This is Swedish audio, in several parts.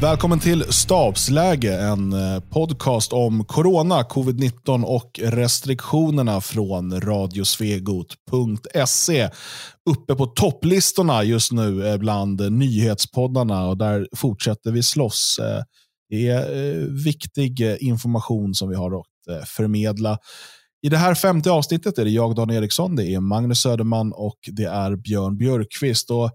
Välkommen till Stabsläge, en eh, podcast om corona, covid-19 och restriktionerna från radiosvegot.se. Uppe på topplistorna just nu eh, bland nyhetspoddarna och där fortsätter vi slåss. Eh, det är viktig information som vi har att förmedla. I det här femte avsnittet är det jag, Dan Eriksson, det är Magnus Söderman och det är Björn Björkqvist. Och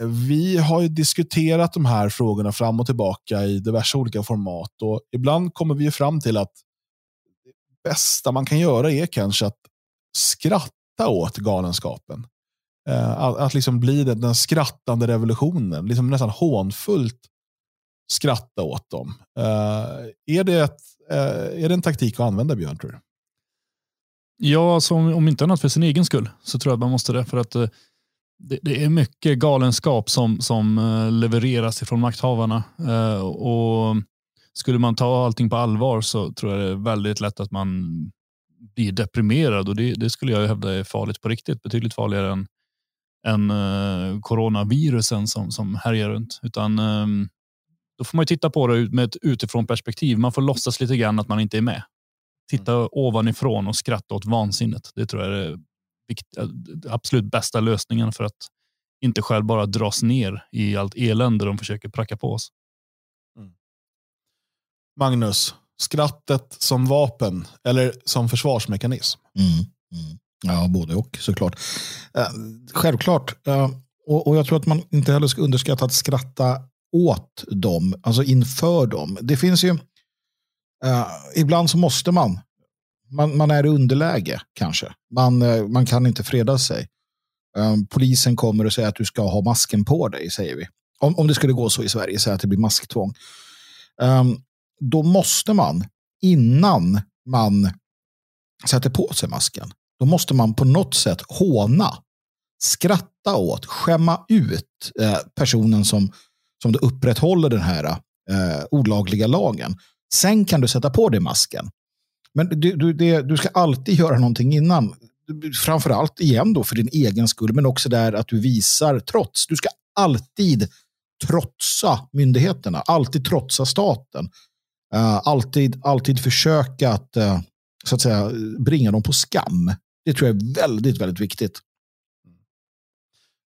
vi har diskuterat de här frågorna fram och tillbaka i diverse olika format och ibland kommer vi fram till att det bästa man kan göra är kanske att skratta åt galenskapen. Eh, att, att liksom bli den, den skrattande revolutionen, liksom nästan hånfullt skratta åt dem. Uh, är, det ett, uh, är det en taktik att använda, Björn, tror du? Ja, alltså, om inte annat för sin egen skull så tror jag att man måste det. För att uh, det, det, är mycket galenskap som, som uh, levereras ifrån makthavarna. Uh, och Skulle man ta allting på allvar så tror jag det är väldigt lätt att man blir deprimerad och det, det skulle jag hävda är farligt på riktigt. Betydligt farligare än, än uh, coronavirusen som, som härjar runt. Utan, um, då får man titta på det med ett utifrån perspektiv. Man får låtsas lite grann att man inte är med. Titta mm. ovanifrån och skratta åt vansinnet. Det tror jag är absolut bästa lösningen för att inte själv bara dras ner i allt elände de försöker pracka på oss. Mm. Magnus, skrattet som vapen eller som försvarsmekanism? Mm. Mm. Ja, både och såklart. Eh, självklart. Eh, och, och, jag tror att man inte heller ska underskatta att skratta åt dem, alltså inför dem. Det finns ju, eh, ibland så måste man man, man är i underläge kanske. Man, eh, man kan inte freda sig. Ehm, polisen kommer och säger att du ska ha masken på dig, säger vi. Om, om det skulle gå så i Sverige, säg att det blir masktvång. Um, då måste man, innan man sätter på sig masken, då måste man på något sätt håna, skratta åt, skämma ut eh, personen som, som upprätthåller den här eh, olagliga lagen. Sen kan du sätta på dig masken. Men du, du, det, du ska alltid göra någonting innan. Framförallt igen då för din egen skull, men också där att du visar trots. Du ska alltid trotsa myndigheterna, alltid trotsa staten. Uh, alltid, alltid försöka att, uh, så att säga, bringa dem på skam. Det tror jag är väldigt, väldigt viktigt.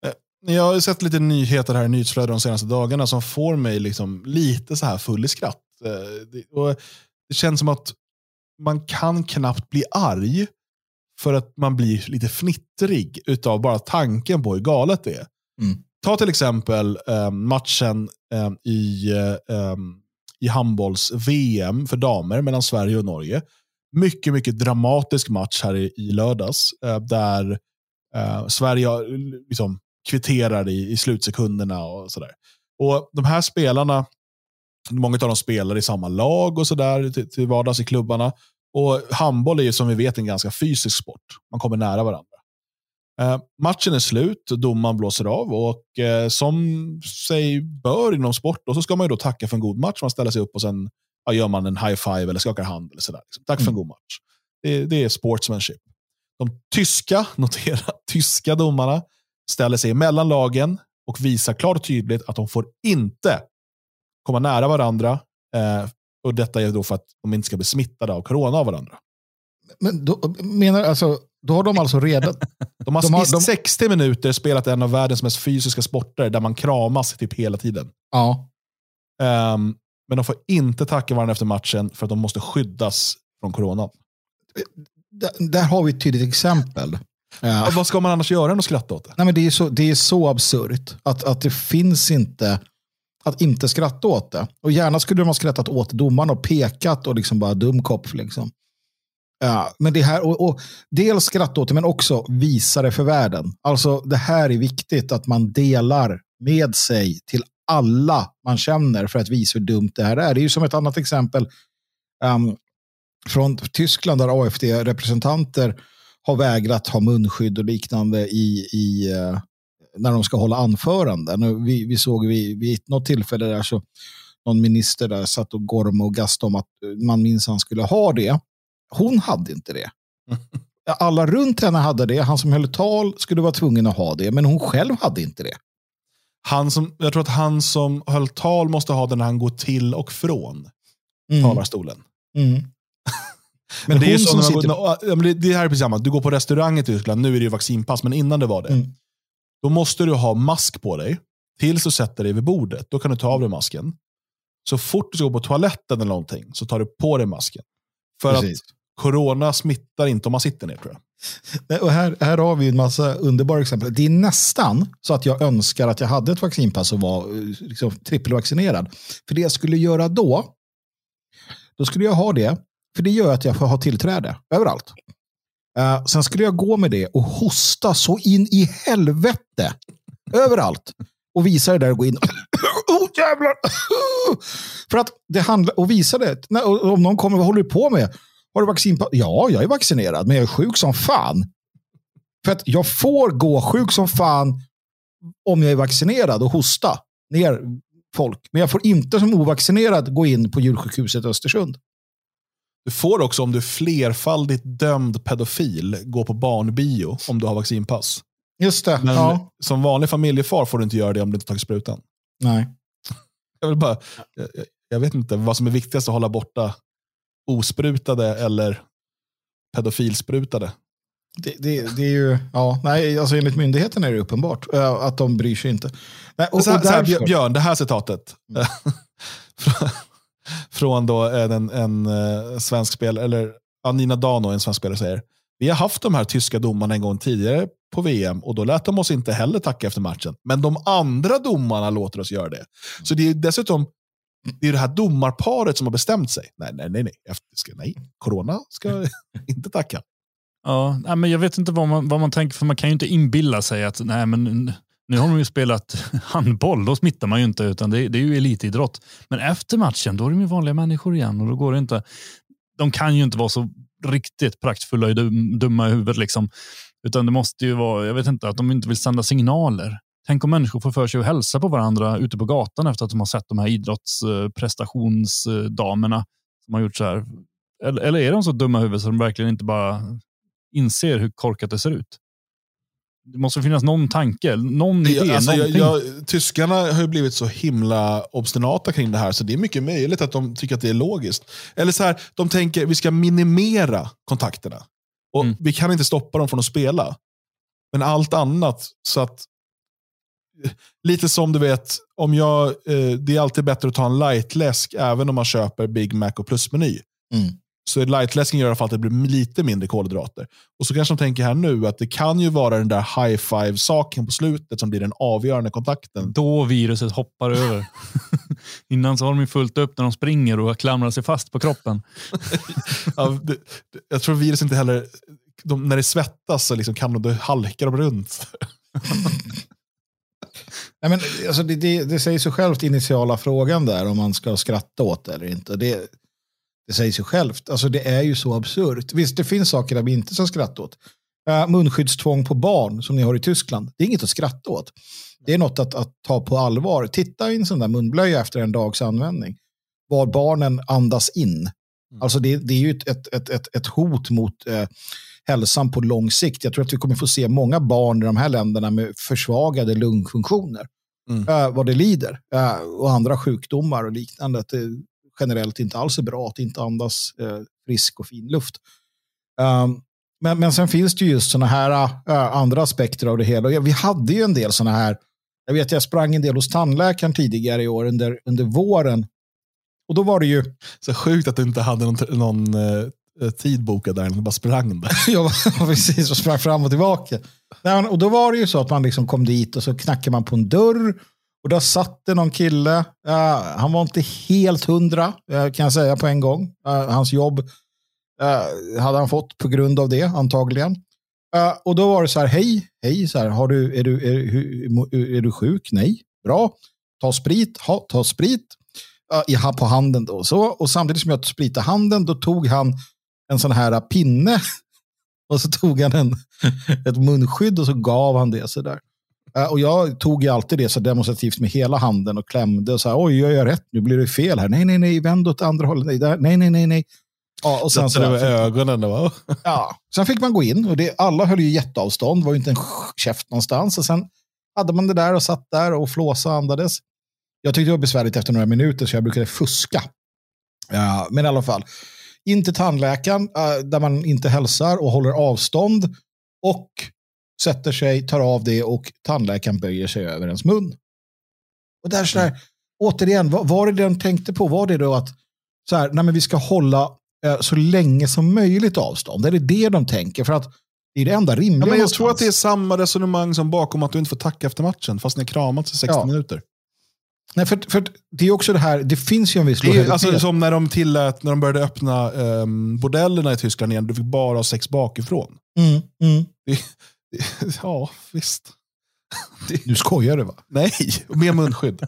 Eh, jag har sett lite nyheter här i nyhetsflödet de senaste dagarna som får mig liksom lite så här full i skratt. Och det känns som att man kan knappt bli arg för att man blir lite fnittrig utav bara tanken på hur galet det är. Mm. Ta till exempel eh, matchen eh, i, eh, i handbolls-VM för damer mellan Sverige och Norge. Mycket, mycket dramatisk match här i, i lördags. Eh, där eh, Sverige liksom, kvitterar i, i slutsekunderna och sådär. Och De här spelarna, många av dem spelar i samma lag och sådär till, till vardags i klubbarna. Och Handboll är ju som vi vet en ganska fysisk sport. Man kommer nära varandra. Eh, matchen är slut, domaren blåser av och eh, som sig bör inom sport då, så ska man ju då tacka för en god match. Man ställer sig upp och sen ja, gör man en high five eller skakar hand. eller sådär. Liksom. Tack mm. för en mm. god match. Det, det, är sportsmanship. De tyska, notera, tyska domarna ställer sig emellan lagen och visar klart och tydligt att de får inte komma nära varandra eh, och Detta är då för att de inte ska bli smittade av corona av varandra. Men då, menar, alltså, då har de alltså redan... de har, de har i de... 60 minuter spelat en av världens mest fysiska sporter där man kramas typ hela tiden. Ja. Um, men de får inte tacka varandra efter matchen för att de måste skyddas från corona. Där, där har vi ett tydligt exempel. Ja. Vad ska man annars göra än att skratta åt det? Nej, men det, är så, det är så absurt att, att det finns inte att inte skratta åt det. Och gärna skulle de ha skrattat åt domaren och pekat och liksom bara dumkopf. Liksom. Ja, men det här, och, och, dels skratta åt det, men också visa det för världen. Alltså, det här är viktigt att man delar med sig till alla man känner för att visa hur dumt det här är. Det är ju som ett annat exempel um, från Tyskland där AFD-representanter har vägrat ha munskydd och liknande i, i uh, när de ska hålla anföranden. Vi, vi såg vid, vid något tillfälle där så någon minister där satt och gormade och gastade om att man minsann skulle ha det. Hon hade inte det. Alla runt henne hade det. Han som höll tal skulle vara tvungen att ha det, men hon själv hade inte det. Han som, jag tror att han som höll tal måste ha den när han går till och från Mm. talarstolen. Mm. Men det, är som sitter... går, men det, det här är precis samma. Du går på restaurang i Tyskland, nu är det ju vaccinpass, men innan det var det. Mm. Då måste du ha mask på dig tills du sätter dig vid bordet. Då kan du ta av dig masken. Så fort du ska gå på toaletten eller någonting så tar du på dig masken. För Precis. att corona smittar inte om man sitter ner tror jag. Nej, Och här, här har vi en massa underbara exempel. Det är nästan så att jag önskar att jag hade ett vaccinpass och var eh, liksom, trippelvaccinerad. För det jag skulle göra då, då skulle jag ha det, för det gör att jag får ha tillträde överallt. Uh, sen skulle jag gå med det och hosta så in i helvete överallt. Och visa det där och gå in. Oh, jävlar! För att det handlar, och visa det. När, och om någon kommer, vad håller du på med? Har du vaccinpass? Ja, jag är vaccinerad, men jag är sjuk som fan. För att jag får gå sjuk som fan om jag är vaccinerad och hosta ner folk. Men jag får inte som ovaccinerad gå in på djursjukhuset i Östersund. Du får också, om du är flerfaldigt dömd pedofil, gå på barnbio om du har vaccinpass. Just det. Men ja. som vanlig familjefar får du inte göra det om du inte tagit sprutan. Nej. Jag, vill bara, jag, jag- vet inte vad som är viktigast att hålla borta osprutade eller pedofilsprutade. Det, det, det är ju, ja, nej, alltså enligt myndigheten är det uppenbart eh, att de bryr sig inte. Nej, och, och här, Björn, det här citatet. Från- Från då eh, en, en, en svensk spelare, eller Nina Dano, en svensk spelare, säger Vi har haft de här tyska domarna en gång tidigare på VM och då lät de oss inte heller tacka efter matchen. Men de andra domarna låter oss göra det. Så det är dessutom det, är det här domarparet som har bestämt sig. Nej, nej, nej, nej. Efter, ska, nej. Corona ska inte tacka. Ja, men jag vet inte vad man, vad man tänker, för man kan ju inte inbilla sig att nej, men nu har de ju spelat handboll, då smittar man ju inte, utan det, det är ju elitidrott. Men efter matchen, då är de ju vanliga människor igen och då går det inte. De kan ju inte vara så riktigt praktfulla och dumma i huvudet liksom. Utan det måste ju vara, jag vet inte, att de inte vill sända signaler. Tänk om människor får för sig att hälsa på varandra ute på gatan efter att de har sett de här idrottsprestationsdamerna som har gjort så här. Eller, eller är de så dumma i huvudet så de verkligen inte bara inser hur korkat det ser ut? Det måste finnas någon tanke, någon idé. Ja, alltså, jag, jag, tyskarna har ju blivit så himla obstinata kring det här, så det är mycket möjligt att de tycker att det är logiskt. Eller så här, de tänker vi ska minimera kontakterna. Och Mm. Vi kan inte stoppa dem från att spela. Men allt annat, så att... Lite som du vet, om jag, eh, det är alltid bättre att ta en lightläsk även om man köper Big Mac och plusmeny. Mm. Så lightläsken gör i alla fall att det blir lite mindre kolhydrater. Och så kanske de tänker här nu att det kan ju vara den där high five-saken på slutet som blir den avgörande kontakten. Då viruset hoppar över. Innan så har de ju fullt upp när de springer och klamrar sig fast på kroppen. Ja, det, det, jag tror virus inte heller, de, när det svettas så liksom kan de, då halkar de runt. Nej, men, alltså, det, det, det säger sig självt initiala frågan där om man ska skratta åt det eller inte. Det, det säger sig självt. Alltså, det är ju så absurt. Visst, det finns saker där vi inte ska skratta åt. Uh, munskyddstvång på barn som ni har i Tyskland, det är inget att skratta åt. Det är något att, att ta på allvar. Titta i en sån där munblöja efter en dags användning. Var barnen andas in. Alltså det, det är ju ett, ett, ett, ett, hot mot eh, hälsan på lång sikt. Jag tror att vi kommer få se många barn i de här länderna med försvagade lungfunktioner. Mm. Eh, vad det lider. Eh, och andra sjukdomar och liknande. Att det generellt inte alls är bra att inte andas eh, frisk och fin luft. Um, men, men sen finns det ju just sådana här äh, andra aspekter av det hela. Och ja, vi hade ju en del sådana här. Jag vet jag sprang en del hos tandläkaren tidigare i år under, under våren. Och då var det ju, Så sjukt att du inte hade någon, någon eh, tid bokad där, du bara sprang där. var precis och sprang fram och tillbaka. Nej, och då var det ju så att man liksom kom dit och så knackade man på en dörr. Och där satt det någon kille. Uh, han var inte helt hundra, uh, kan jag säga på en gång. Uh, hans jobb hade han fått på grund av det, antagligen. Och då var det så här, hej, hej, så här, har du, är, du, är, är, är du sjuk? Nej, bra. Ta sprit, ha, ta sprit. Uh, i, på handen då. Så, och samtidigt som jag spritade handen, då tog han en sån här pinne och så tog han en, ett munskydd och så gav han det sådär. där och jag tog ju alltid det så demonstrativt med hela handen och klämde och här, oj, gör jag rätt? Nu blir det fel här. Nej, nej, nej, vänd åt andra hållet. Nej, där. nej, nej, nej, nej. Ja, och sen, Sen så med ögonen. Var, ja. sen fick man gå in och det, alla höll ju jätteavstånd. Det var ju inte en käft någonstans. Och sen hade man det där och satt där och flåsa och andades. Jag tyckte det var besvärligt efter några minuter så jag brukade fuska. Ja, men i alla fall, in till tandläkaren äh, där man inte hälsar och håller avstånd och sätter sig, tar av det och tandläkaren böjer sig över ens mun. Och där så där, mm. återigen, vad var det de tänkte på? Var det då att så här, nej men vi ska hålla eh, så länge som möjligt avstånd? Är det det de tänker? För att det är det enda rimliga. Ja, men jag tror att det är samma resonemang som bakom att du inte får tacka efter matchen, fast ni kramats i 60 ja. minuter. Nej, för, för det är också det här, det finns ju en viss det är, alltså, Som när de tillät, när de började öppna um, bordellerna i Tyskland igen, du fick bara ha sex bakifrån. Mm, mm. Det, ja, visst. Det, du skojar du va? Nej, med munskydd.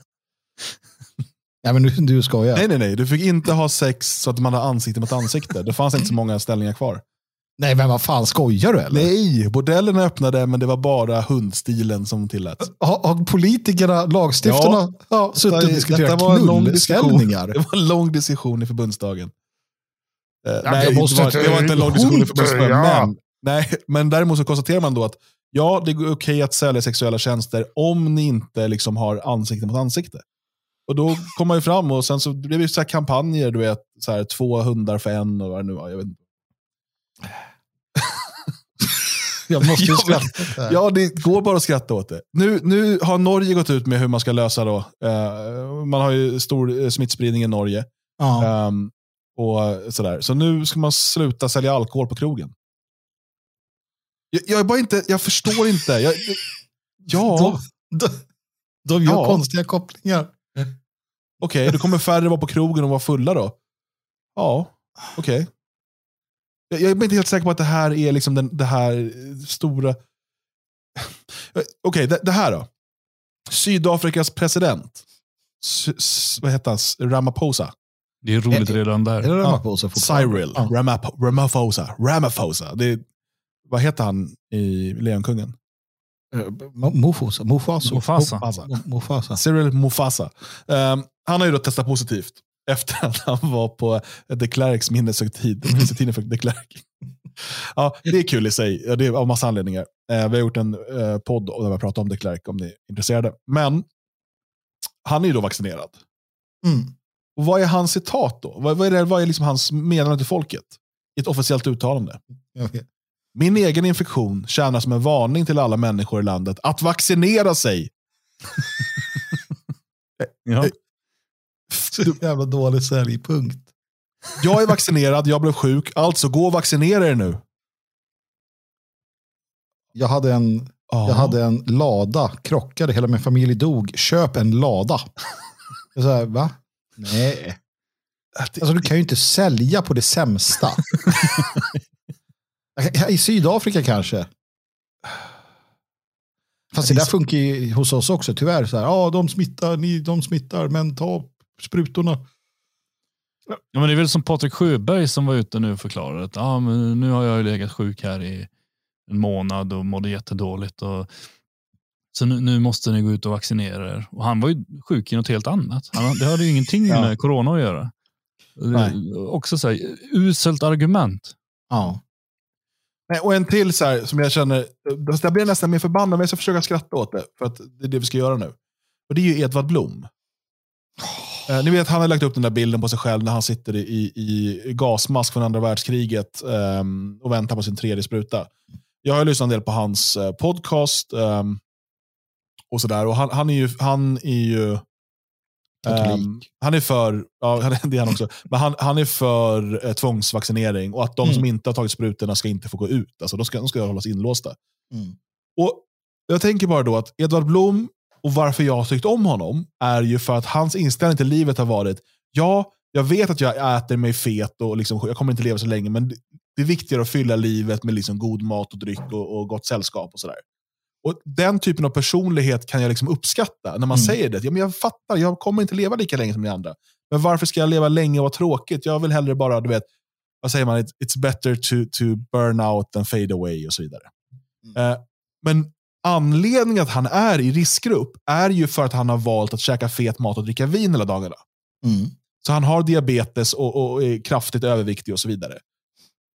Nej, men du, du skojar. Nej, nej, nej. Du fick inte ha sex så att man hade ansikte mot ansikte. Det fanns inte så många ställningar kvar. Nej, men vad fan, skojar du eller? Nej, bordellerna öppnade men det var bara hundstilen som tilläts. Har, har politikerna, lagstiftarna, ja, ja, suttit och diskuterat knullställningar? Det var en lång diskussion i förbundsdagen. Eh, nej, det, var, det var inte en lång diskussion i förbundsdagen. Ja. Men, nej, men däremot så konstaterar man då att ja, det är okej okay att sälja sexuella tjänster om ni inte liksom har ansikte mot ansikte. Och då kom man ju fram och sen så blev det så här kampanjer, du vet, så här, två hundar för en och vad det nu var. Jag vet inte. Jag måste ju skratta. Ja, det går bara att skratta åt det. Nu, nu har Norge gått ut med hur man ska lösa då. Uh, man har ju stor eh, smittspridning i Norge. Ja. Um, och sådär. Så nu ska man sluta sälja alkohol på krogen. Jag, jag är bara inte, jag förstår inte. Jag, ja. De, de, de gör ja. konstiga kopplingar. Okej, okay, då kommer färre vara på krogen och vara fulla då? Ja, okej. Okay. Jag, jag är inte helt säker på att det här är liksom den, det här stora... Okej, okay, det, det, här då. Sydafrikas president. S, s, vad heter han? Ramaphosa. Det är roligt är, redan där. Är det Ramaphosa? Ja. Cyril. Ja. Ramap Ramaphosa. Ramaphosa. Det är, vad heter han i Lejonkungen? Uh, Mufasa. Mufasa. Mufasa. Mufasa. Cyril Mufasa. Um, han har ju då testat positivt efter att han var på de Klerks minneshögtid. Minneshögtiden för de Klerk. Ja, det är kul i sig, det är av massa anledningar. Eh, vi har gjort en eh, podd där vi pratar om de Klerk om ni är intresserade. Men han är ju då vaccinerad. Mm. Och vad är hans citat då? Vad, vad är, det, vad är liksom hans meddelande till folket? I ett officiellt uttalande. Okay. Min egen infektion tjänar som en varning till alla människor i landet att vaccinera sig. ja. Så jävla dålig säljpunkt. Jag är vaccinerad, jag blev sjuk, alltså gå och vaccinera er nu. Jag hade en, oh. jag hade en lada, krockade, hela min familj dog. Köp en lada. Jag sa, va? Nej. Alltså du kan ju inte sälja på det sämsta. I Sydafrika kanske. Fast det där funkar ju hos oss också tyvärr. Så här, ja, de smittar, ni, de smittar, men ta sprutorna. Ja, men det är väl som Patrik Sjöberg som var ute nu och förklarade att ah, men nu har jag legat sjuk här i en månad och mådde jättedåligt. Och, så nu, nu måste ni gå ut och vaccinera er. Och han var ju sjuk i något helt annat. Han, det hade ju ingenting ja. med corona att göra. Också så här, uselt argument. Ja. Nej, och en till så här, som jag känner, jag blir nästan mer förbannad, men jag ska försöka skratta åt det. För att det är det vi ska göra nu. Och det är ju Edvard Blom. Eh, ni vet, han har lagt upp den där bilden på sig själv när han sitter i, i gasmask från andra världskriget eh, och väntar på sin tredje spruta. Jag har lyssnat en del på hans eh, podcast eh, och sådär. Och han, han, är ju, han är ju Um, han är för, ja det är han också, men han, han är för eh, tvångsvaccinering och att de mm. som inte har tagit sprutorna ska inte få gå ut. Alltså, de, ska, de ska hållas inlåsta. Mm. Och Jag tänker bara då att Edvard Blom och varför jag har tyckt om honom är ju för att hans inställning till livet har varit, ja, jag vet att jag äter mig fet och liksom, jag kommer inte leva så länge, men det är viktigare att fylla livet med liksom god mat och dryck och, och gott sällskap och sådär. Och Den typen av personlighet kan jag liksom uppskatta när man mm. säger det. Ja, men jag fattar, jag kommer inte leva lika länge som ni andra. Men varför ska jag leva länge och vara tråkigt? Jag vill hellre bara, du vet, vad säger man, it's better to, to burn out than fade away och så vidare. Mm. Uh, men anledningen att han är i riskgrupp är ju för att han har valt att käka fet mat och dricka vin hela dagarna. Mm. Så han har diabetes och, och, är kraftigt överviktig och så vidare.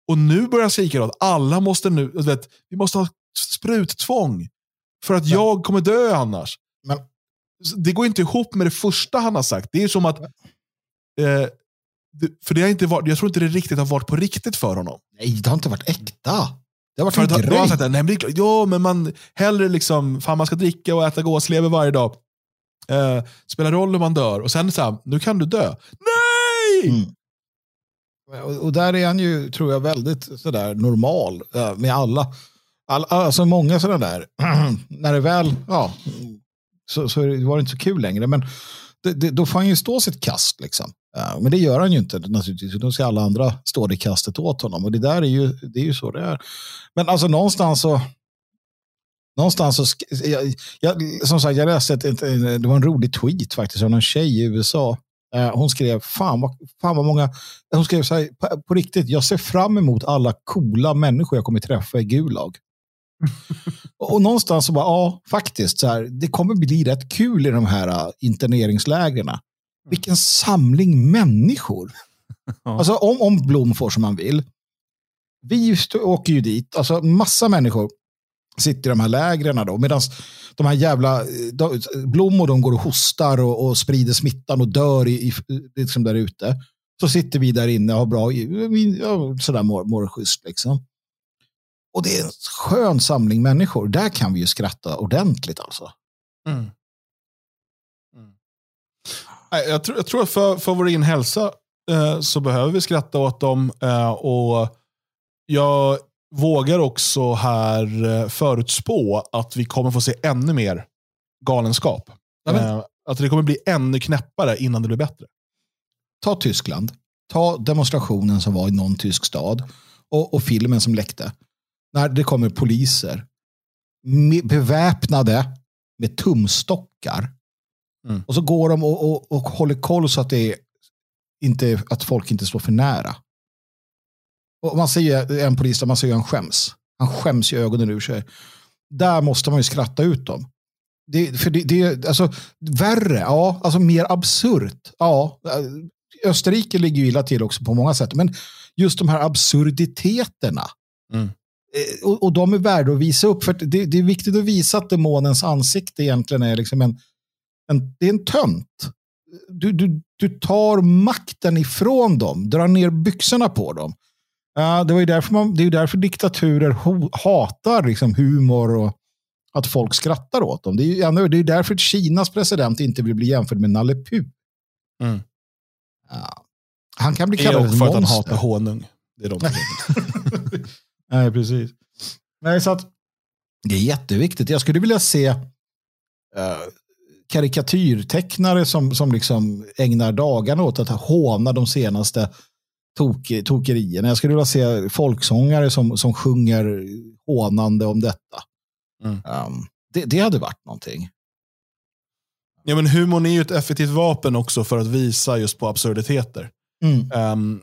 Och nu börjar skrika att alla måste nu, vet, vi måste ha spruttvång. För att Ja. jag kommer dö annars. Men- Det går inte ihop med det första han har sagt. Det är som att... Eh, för det har inte varit, jag tror inte det riktigt har varit på riktigt för honom. Nej, det har inte varit äkta. Det har varit För en då har grej. sagt, nej, men det ja, men man hellre liksom, fan man ska dricka och äta gåslever varje dag. Eh, spelar roll hur man dör. Och sen så här, nu kan du dö. Nej! Mm. Och, och där är han ju, tror jag, väldigt sådär normal eh, med alla. All, alltså många sådana där, när det väl, ja, så, så var det inte så kul längre. Men det, det, då får han ju stå sitt kast liksom. Ja, men det gör han ju inte naturligtvis. Då ska alla andra stå det kastet åt honom. Och det där är ju, det är ju så det är. Men alltså någonstans så, någonstans så, jag, jag, som sagt, jag läste ett, ett, det var en rolig tweet faktiskt av en tjej i USA. Eh, hon skrev, fan vad, fan vad många, hon skrev så här, på, på riktigt, jag ser fram emot alla coola människor jag kommer träffa i Gulag och, någonstans så bara, ja, faktiskt, så här, det kommer bli rätt kul i de här uh, interneringslägren. Vilken samling människor. Alltså om, om Blom får som han vill. Vi åker ju dit, alltså massa människor sitter i de här lägren då, medan de här jävla, de, Blom och de går och hostar och, och sprider smittan och dör i, i, liksom där ute. Så sitter vi där inne och har bra, sådär mår, mår schysst liksom. Och det är en skön samling människor. Där kan vi ju skratta ordentligt alltså. Mm. Nej, Jag tror, jag tror att för, för vår egen hälsa eh, så behöver vi skratta åt dem. Eh, och jag vågar också här eh, förutspå att vi kommer få se ännu mer galenskap. Eh, att det kommer bli ännu knäppare innan det blir bättre. Ta Tyskland. Ta demonstrationen som var i någon tysk stad och, och filmen som läckte. När det kommer poliser beväpnade med tumstockar. Mm. Och så går de och, och, och håller koll så att, det inte, att folk inte står för nära. Och man ser en polis där man ser ju han skäms. Han skäms i ögonen ur sig. Där måste man ju skratta ut dem. Det, för det, det är alltså, värre, ja. Alltså mer absurt, ja. Österrike ligger ju illa till också på många sätt. Men just de här absurditeterna. Mm. Eh, Och, och de är värda att visa upp. För det, det är viktigt att visa att demonens ansikte egentligen är liksom en, en, det är en tönt. Du, du, du tar makten ifrån dem, drar ner byxorna på dem. Ja, det, var ju därför man, det är ju därför diktaturer ho, hatar liksom humor och att folk skrattar åt dem. Det är ju det är därför Kinas president inte vill bli jämförd med Nalle Puh. Mm. Ja. Han kan bli kallad också ett för att han monster. hatar honung. Det är de. Nej, precis. Nej, så att det är jätteviktigt. Jag skulle vilja se uh, karikatyrtecknare som, som liksom ägnar dagarna åt att håna de senaste tok, tokerierna. Jag skulle vilja se folksångare som, som sjunger hånande om detta. Mm. Um, det, det hade varit någonting. Ja, men humorn är ju ett effektivt vapen också för att visa just på absurditeter. Mm. Um,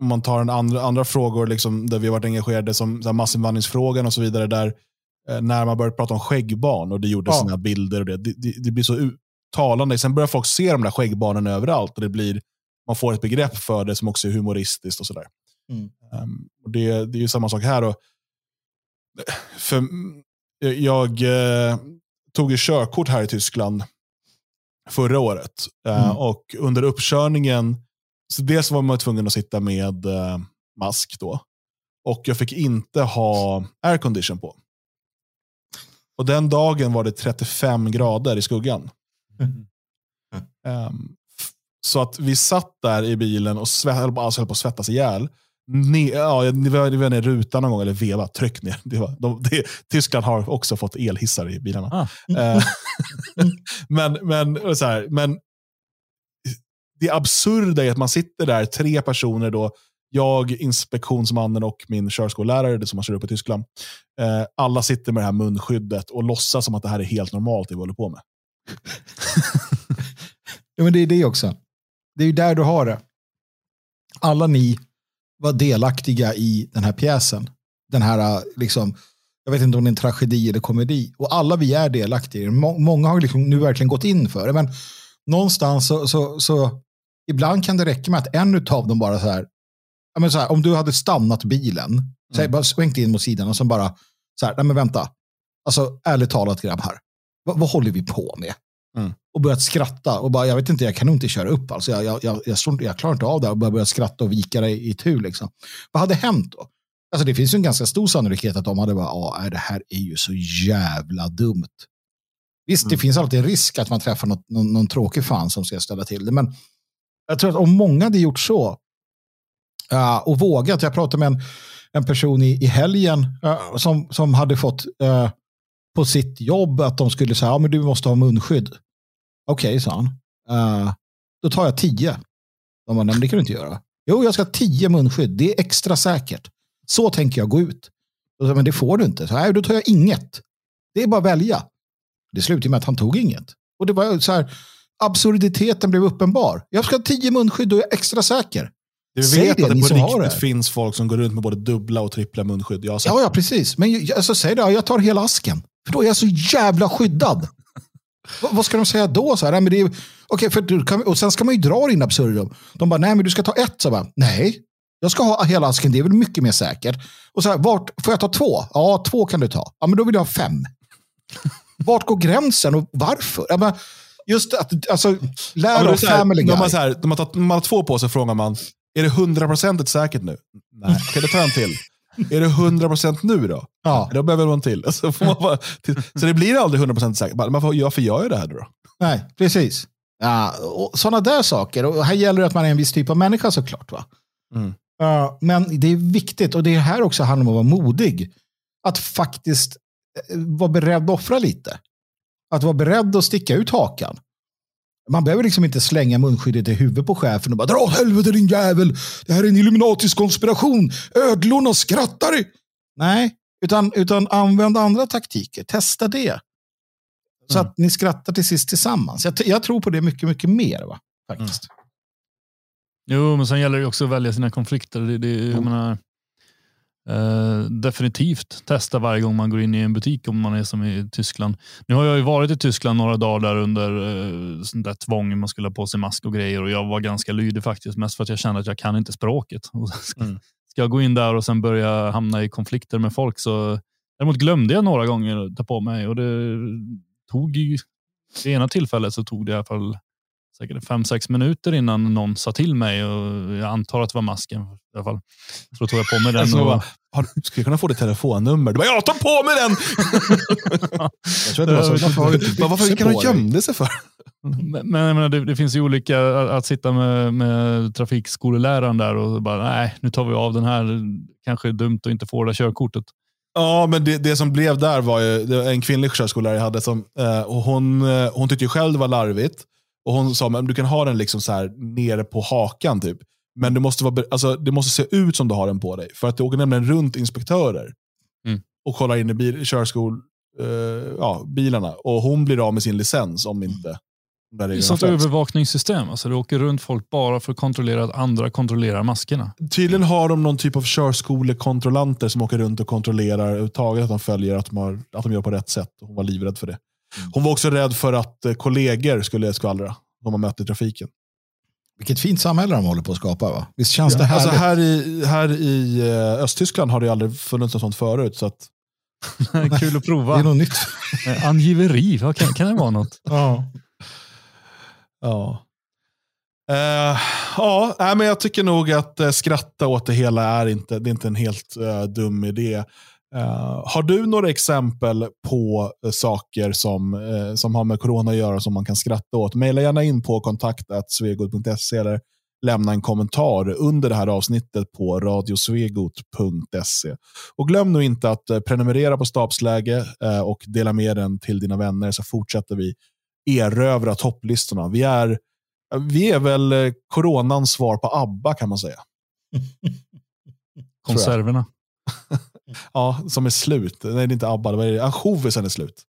om man tar en andra, andra frågor liksom, där vi varit engagerade som så här, massinvandringsfrågan och så vidare. Där, eh, när man började prata om skäggbarn och det gjordes Ja. här bilder. Och det, det, det, det blir så talande. Sen börjar folk se de där skäggbarnen överallt. Och det blir, man får ett begrepp för det som också är humoristiskt. och sådär. Mm. Um, och det, det är ju samma sak här. Då. För, jag eh, tog ju körkort här i Tyskland förra året. Eh, Mm. och under uppkörningen, så dels var man tvungen att sitta med eh, mask då. Och jag fick inte ha aircondition på. Och den dagen var det 35 grader i skuggan. Ehm, f- så att vi satt där i bilen och svett, alltså höll på att svettas ihjäl. Ne, ja, det var, det var ner rutan någon gång, eller veva, tryck ner. Det var, de, det, Tyskland har också fått elhissar i bilarna. Ah. Eh, men, men, så här, men det absurda är att man sitter där, tre personer då, jag, inspektionsmannen och min körskollärare, det som man kör upp i Tyskland. Eh, alla sitter med det här munskyddet och låtsas som att det här är helt normalt det vi håller på med. Ja, men det är det också. Det är ju där du har det. Alla ni var delaktiga i den här pjäsen. Den här, eh, liksom, jag vet inte om det är en tragedi eller komedi. Och alla vi är delaktiga i Många har liksom nu verkligen gått in för det. Men någonstans så, så, så ibland kan det räcka med att en av dem bara så här, ja, men så här om du hade stannat bilen, så här, Mm. bara svängt in mot sidan och så bara, så här, nej men vänta, Alltså ärligt talat grabbar, vad, vad håller vi på med? Mm. Och börjat skratta och bara, jag vet inte, jag kan nog inte köra upp alltså. Jag, jag, jag, jag, inte- jag klarar inte av det och bara börja skratta och vika det i tur liksom. Vad hade hänt då? Alltså det finns ju en ganska stor sannolikhet att de hade bara, ja, det här är ju så jävla dumt. Visst, det Mm. finns alltid en risk att man träffar något, någon, någon tråkig fan som ska ställa till det, men jag tror att om många hade gjort så ja, och vågat, jag pratade med en, en person i, i helgen ja, som, som hade fått eh, på sitt jobb att de skulle säga, ja men du måste ha munskydd. Okej, sa han. Eh, då tar jag tio. De bara, nej men det kan du inte göra. Jo, jag ska ha tio munskydd. Det är extra säkert. Så tänker jag gå ut. Så, men det får du inte. Så, nej, då tar jag inget. Det är bara att välja. Det slutade med att han tog inget. Och det var så här, absurditeten blev uppenbar. Jag ska ha tio munskydd och jag är extra säker. Du Säg vet det, att det på riktigt det. finns folk som går runt med både dubbla och trippla munskydd. Ja, ja, precis. Men alltså, säg det, jag tar hela asken. För då är jag så jävla skyddad. Va- vad ska de säga då? Så här, nej, men det är, okej, för du kan, och sen ska man ju dra in absurdum. De bara, nej men du ska ta ett. Så bara, nej, jag ska ha hela asken, det är väl mycket mer säkert. Och så här, vart, får jag ta två? Ja, två kan du ta. Ja, men då vill jag ha fem. Vart går gränsen och varför? Ja, men just att, alltså, Ja, lär av här, Family de, har Guy. så här, de har tagit, man har två på sig frågar man, är det 100% säkert nu? Nej, då tar jag en till. Är det 100% nu då? Ja, Då behöver man till. Så, får man bara, till. så det blir aldrig 100% säkert. Man får, varför gör jag det här då? nej, precis. Ja, sådana där saker. Och här gäller det att man är en viss typ av människa såklart. Va? Mm. Ja, men det är viktigt och det är här också handlar om att vara modig. Att faktiskt eh, vara beredd att offra lite. Att vara beredd att sticka ut hakan. Man behöver liksom inte slänga munskyddet i huvudet på chefen och bara dra åt helvete din jävel. Det här är en Illuminatisk konspiration. Ödlorna skrattar. Nej, utan, utan använd andra taktiker. Testa det. Så Mm. att ni skrattar till sist tillsammans. Jag, jag tror på det mycket, mycket mer. Va? Faktiskt. Jo, men sen gäller det också att välja sina konflikter. Det, det, Mm. menar, eh, definitivt testa varje gång man går in i en butik om man är som i Tyskland. Nu har jag ju varit i Tyskland några dagar där under eh, sånt där tvång. Man skulle ha på sig mask och grejer och jag var ganska lydig faktiskt. Mest för att jag kände att jag kan inte språket. Ska, Mm. ska jag gå in där och sen börja hamna i konflikter med folk så Däremot glömde jag några gånger att ta på mig och det tog ju, det ena tillfället så tog det i alla fall säkert fem, sex minuter innan någon sa till mig och jag antar att det var masken i alla fall. Så då tog jag på mig den. Alltså, och, bara, skulle jag kunna få ditt telefonnummer? Du bara, jag tar på mig den! Jag tror att det var så. Varför Varför kan han gömde sig för? men men det, det finns ju olika, att, att sitta med, med trafikskoleläraren där och bara, nej, nu tar vi av den här. Kanske är dumt att inte få det där körkortet. Ja, men det, det som blev där var ju det var en kvinnlig körskollärare jag hade. Som, eh, och hon, eh, hon tyckte ju själv det var larvigt. Och Hon sa men du kan ha den liksom så här nere på hakan. typ. Men du måste vara, alltså, det måste se ut som du har den på dig. För att det åker nämligen runt inspektörer Mm. och kollar in i bil, körskol, eh, ja, bilarna. Och hon blir av med sin licens om inte de där Det är sånt övervakningssystem. Alltså, det åker runt folk bara för att kontrollera att andra kontrollerar maskerna. Tydligen har de någon typ av körskolekontrollanter som åker runt och kontrollerar överhuvudtaget att de följer att de, har, att de gör på rätt sätt. Hon var livrädd för det. Hon var också rädd för att eh, kollegor skulle skvallra om man mötte i trafiken. Vilket fint samhälle de håller på att skapa. Va? Visst känns det Alltså här i, här i eh, Östtyskland har det aldrig funnits något sånt förut. Så att, Kul att det prova. är något nytt. Eh, Angiveri, kan, kan det vara något? Ja. ja. Eh, ja, men jag tycker nog att skratta åt det hela är inte, det är inte en helt eh, dum idé. Eh, har du några exempel på eh, saker som, eh, som har med corona att göra som man kan skratta åt? Maila gärna in på kontakt.svegot.se eller lämna en kommentar under det här avsnittet på radiosvegot.se. Och glöm nu inte att prenumerera på Stabsläge och dela med den till dina vänner så fortsätter vi erövra topplistorna. Vi är, vi är väl coronans svar på ABBA kan man säga. Konserverna. Ja, som är slut. Nej, det är inte ABBA. Det är ansjovisen är slut.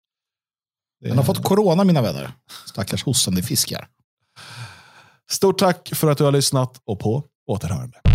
Det Den har fått corona mina vänner. Stackars hostande fiskar. Stort tack för att du har lyssnat och på återhörande.